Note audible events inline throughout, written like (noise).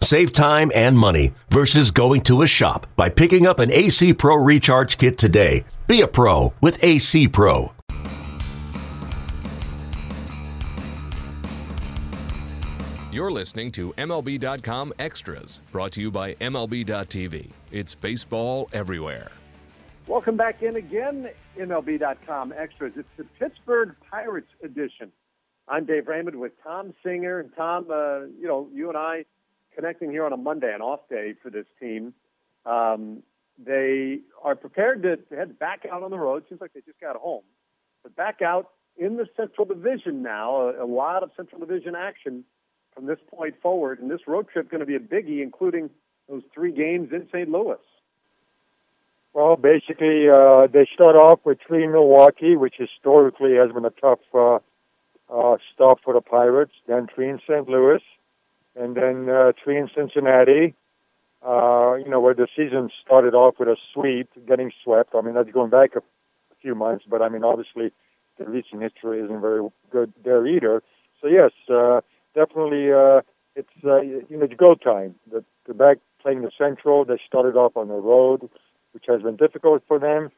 Save time and money versus going to a shop by picking up an AC Pro Recharge Kit today. Be a pro with AC Pro. You're listening to MLB.com Extras, brought to you by MLB.tv. It's baseball everywhere. Welcome back in again, MLB.com Extras. It's the Pittsburgh Pirates edition. I'm Dave Raymond with Tom Singer. And Tom, uh, you know, you and I connecting here on a Monday, an off day for this team. Um, they are prepared to head back out on the road. Seems like they just got home, but back out in the Central Division now. A, a lot of Central Division action from this point forward, and this road trip going to be a biggie, including those three games in St. Louis. Well, basically, uh, they start off with three in Milwaukee, which historically has been a tough uh, uh, stop for the Pirates. Then three in St. Louis, and then uh, three in Cincinnati. Uh, you know, where the season started off with a sweep, getting swept. I mean, that's going back a few months, but I mean, obviously, the recent history isn't very good there either. So yes, uh, definitely, uh, it's uh, you know, it's go time. The, the back playing the Central, they started off on the road, which has been difficult for them,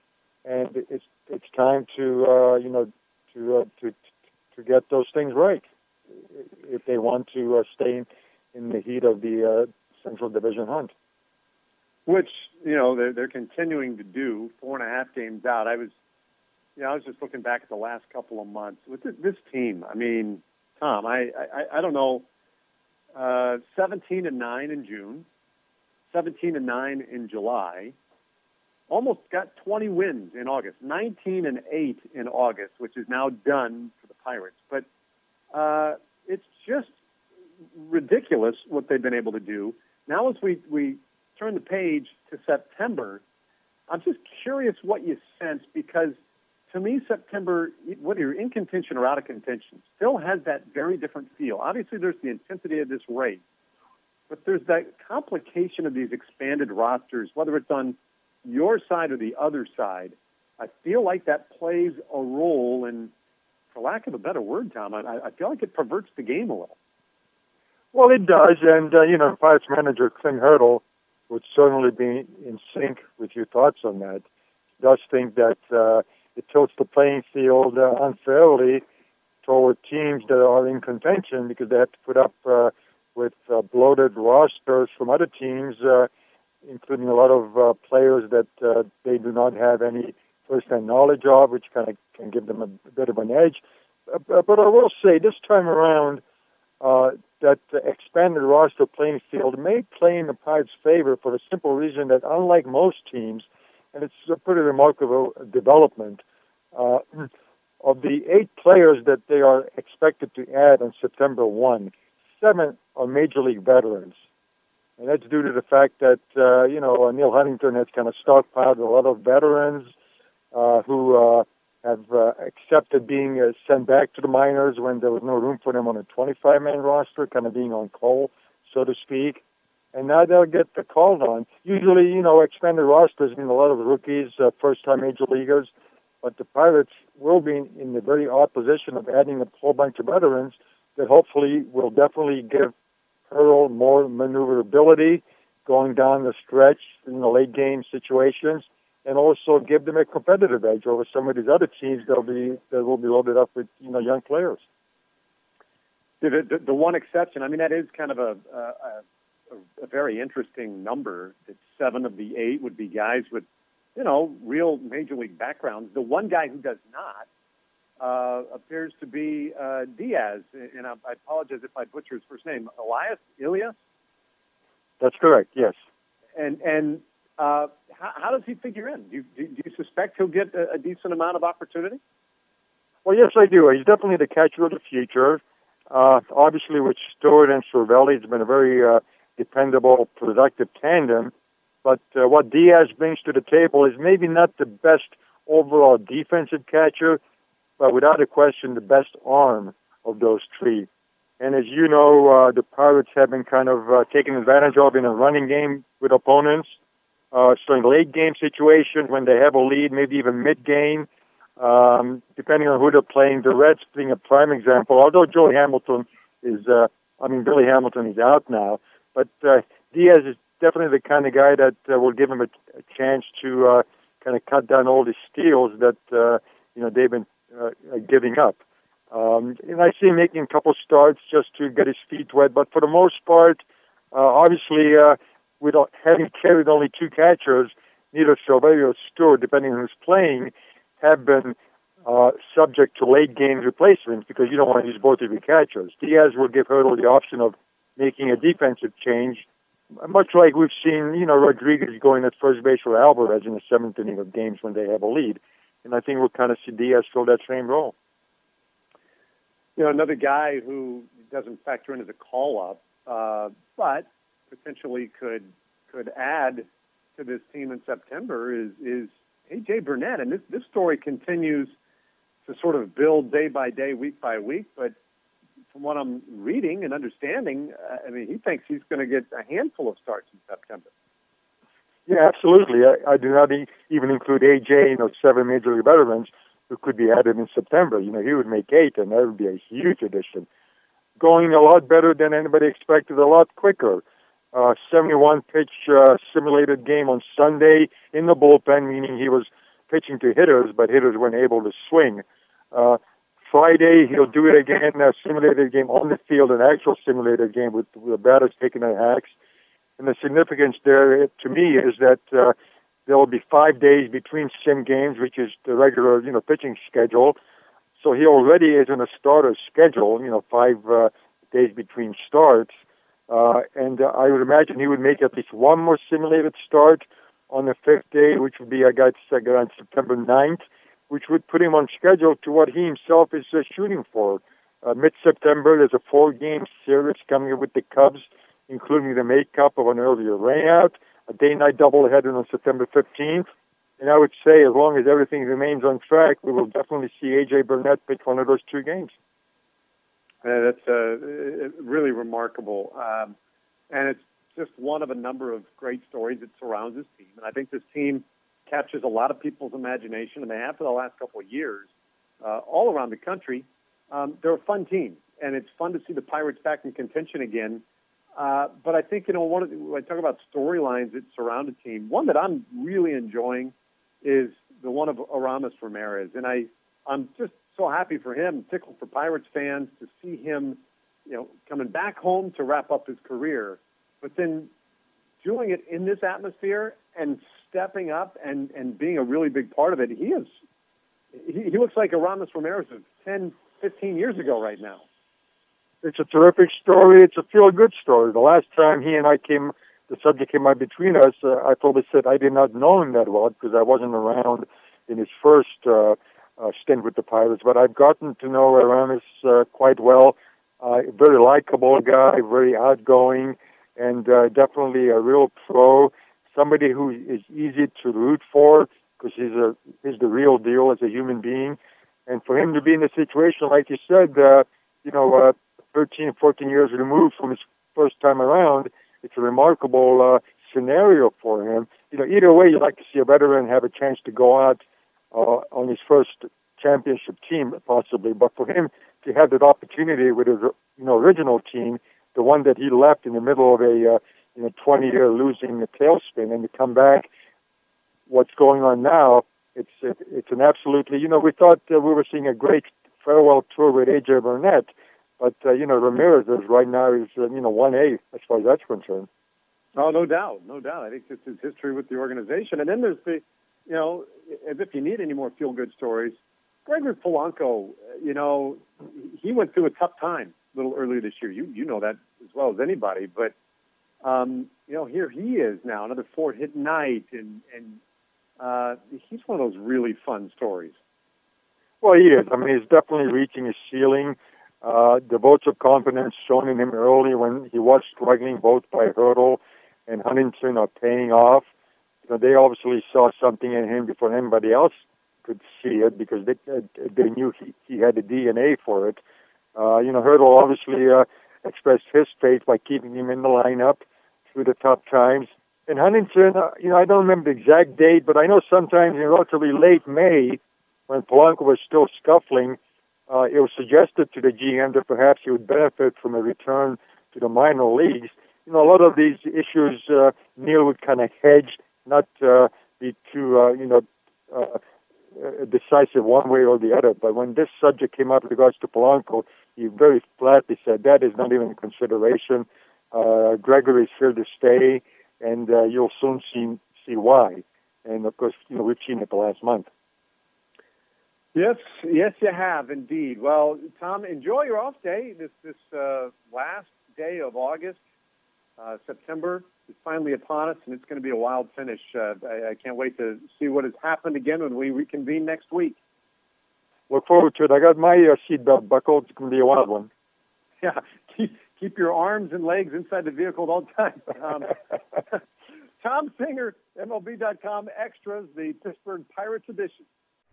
and it's it's time to uh, you know to uh, to to get those things right if they want to uh, stay in, in the heat of the uh, Central Division hunt. Which you know they're they're continuing to do. Four and a half games out. I was, you know, I was just looking back at the last couple of months with this, team. I mean, Tom, I I, I don't know. Uh, 17 and nine in June, 17 and nine in July. Almost got 20 wins in August. 19 and eight in August, which is now done for the Pirates. But uh, it's just ridiculous what they've been able to do. Now, as we, we turn the page to September, I'm just curious what you sense because to me, September, whether you're in contention or out of contention, still has that very different feel. Obviously, there's the intensity of this race, but there's that complication of these expanded rosters, whether it's on your side or the other side. I feel like that plays a role and for lack of a better word, Tom, I, I feel like it perverts the game a little. Well, it does, and uh, you know, Pirates manager Clint Hurdle would certainly be in sync with your thoughts on that. He does think that uh, it tilts the playing field uh, unfairly toward teams that are in contention because they have to put up uh, with uh, bloated rosters from other teams, uh, including a lot of uh, players that uh, they do not have any first-hand knowledge of, which kind of can give them a, bit of an edge. Uh, but I will say this time around uh, that the expanded roster playing field may play in the Pirates' favor for the simple reason that, unlike most teams, and it's a pretty remarkable development, uh, (clears throat) of the eight players that they are expected to add on September 1, seven are major league veterans. And that's due to the fact that, uh, you know, Neal Huntington has kind of stockpiled a lot of veterans uh, who uh, have uh, accepted being uh, sent back to the minors when there was no room for them on a 25 man roster, kind of being on call, so to speak. And now they'll get the called on. Usually, you know, expanded rosters mean a lot of rookies, uh, first time major leaguers, but the Pirates will be in the very odd position of adding a whole bunch of veterans that hopefully will definitely give Hurdle more maneuverability going down the stretch in the late game situations and also give them a competitive edge over some of these other teams that'll be that will be loaded up with you know young players. The, the, the one exception, I mean, that is kind of a, a, a very interesting number. That seven of the eight would be guys with, you know, real major league backgrounds. The one guy who does not uh, appears to be uh, Diaz, and I, I apologize if I butcher his first name. Elias Elias. That's correct. Yes. And and uh, how, how, does he figure in? Do you, do, do you suspect he'll get a, a, decent amount of opportunity? Well, yes, I do. He's definitely the catcher of the future. Uh, obviously, with Stewart and Cervelli, it's been a very uh, dependable, productive tandem. But uh, what Diaz brings to the table is maybe not the best overall defensive catcher, but without a question, the best arm of those three. And as you know, uh, the Pirates have been kind of uh, taken advantage of in a running game with opponents. Uh, so in late game situations, when they have a lead, maybe even mid game, um, depending on who they're playing, the Reds being a prime example. Although Joey Hamilton is, uh, I mean, Billy Hamilton is out now, but uh, Diaz is definitely the kind of guy that uh, will give him a, a chance to uh, kind of cut down all the steals that uh, you know they've been uh, giving up. Um, and I see him making a couple starts just to get his feet wet, but for the most part, uh, obviously, uh, with having (laughs) carried only two catchers, neither Cervelli or Stewart, depending on who's playing, have been uh, subject to late game replacements because you don't want to use both of your catchers. Diaz will give Hurdle the option of making a defensive change, much like we've seen, you know, Rodriguez going at first base for Alvarez in the seventh inning of games when they have a lead. And I think we'll kind of see Diaz fill that same role. You know, another guy who doesn't factor in as a call up, uh, but potentially could could add to this team in September is is AJ Burnett, and this this story continues to sort of build day by day, week by week. But from what I'm reading and understanding, uh, I mean, he thinks he's going to get a handful of starts in September. Yeah, absolutely. I, I do not even include AJ, you know, seven major league veterans who could be added in September. You know, he would make eight, and that would be a huge addition. Going a lot better than anybody expected, a lot quicker. Uh, 71 pitch uh, simulated game on Sunday in the bullpen, meaning he was pitching to hitters, but hitters weren't able to swing. Uh, Friday, he'll do it again, a simulated game on the field, an actual simulated game with, with the batters taking their hacks. And the significance there, to me, is that uh, there will be five days between sim games, which is the regular, you know, pitching schedule. So he already is in a starter schedule, you know, five uh, days between starts. Uh, and uh, I would imagine he would make at least one more simulated start on the fifth day, which would be, I got on September 9th, which would put him on schedule to what he himself is uh, shooting for. Uh, mid-September, there's a four-game series coming up with the Cubs, including the makeup of an earlier rainout a day-night doubleheader on September 15th. And I would say, as long as everything remains on track, we will definitely see AJ Burnett pitch one of those two games. Yeah, that's uh, really remarkable, um, and it's just one of a number of great stories that surrounds this team. And I think this team captures a lot of people's imagination, and they have for the last couple of years, uh, all around the country. Um, they're a fun team, and it's fun to see the Pirates back in contention again. Uh, but I think you know one of the, when I talk about storylines that surround a team, one that I'm really enjoying is the one of Aramis Ramirez, and I I'm just so happy for him, tickled for Pirates fans to see him, you know, coming back home to wrap up his career, but then doing it in this atmosphere and stepping up and and being a really big part of it. He is he, he looks like Aramis Ramirez of 10, 15 years ago right now it's a terrific story. It's a feel good story. The last time he and I came, the subject came up between us, uh, I probably said I did not know him that well because I wasn't around in his first uh, uh, stint with the Pirates. But I've gotten to know Aramis uh, quite well. Uh, very likable guy, very outgoing, and uh, definitely a real pro. Somebody who is easy to root for because he's a he's the real deal as a human being. And for him to be in a situation like you said, uh, you know, uh, 13, 14 years removed from his first time around, it's a remarkable uh, scenario for him. You know, either way, you'd like to see a veteran have a chance to go out uh, on his first championship team, possibly. But for him to have that opportunity with his, you know, original team, the one that he left in the middle of a, uh, you know, 20-year losing tailspin, and to come back, what's going on now? It's it, it's an absolutely, you know, we thought uh, we were seeing a great farewell tour with AJ Burnett but uh, you know, Ramirez is right now is uh, you know one A as far as that's concerned. Oh, no doubt, no doubt. I think it's his history with the organization, and then there's the, you know, as if you need any more feel good stories. Gregory Polanco, you know, he went through a tough time a little earlier this year. You you know that as well as anybody, but um, you know, here he is now, another four hit night, and and uh, he's one of those really fun stories. Well, he is. I mean, he's definitely (laughs) reaching his ceiling. Uh, the votes of confidence shown in him early when he was struggling both by Hurdle and Huntington are paying off. So they obviously saw something in him before anybody else could see it because they uh, they knew he, he had the DNA for it. Uh, you know, Hurdle obviously uh, expressed his faith by keeping him in the lineup through the tough times. And Huntington, uh, you know, I don't remember the exact date, but I know sometimes in relatively late May, when Polanco was still scuffling, uh, it was suggested to the GM that perhaps he would benefit from a return to the minor leagues. You know, a lot of these issues uh, Neal would kind of hedge, not uh, be too, uh, you know, uh, uh, decisive one way or the other. But when this subject came up with regards to Polanco, he very flatly said that is not even a consideration. Uh, Gregory is here to stay, and uh, you'll soon see see why. And of course, you know we've seen it the last month. Yes, yes, you have indeed. Well, Tom, enjoy your off day. This this uh, last day of August, uh, September is finally upon us, and it's going to be a wild finish. Uh, I, I, can't wait to see what has happened again when we reconvene next week. Look forward to it. I got my uh, seatbelt buckled. It's going to be a wild one. (laughs) Yeah, keep keep your arms and legs inside the vehicle at all times. Um, (laughs) Tom Singer, MLB.com Extras, the Pittsburgh Pirates edition.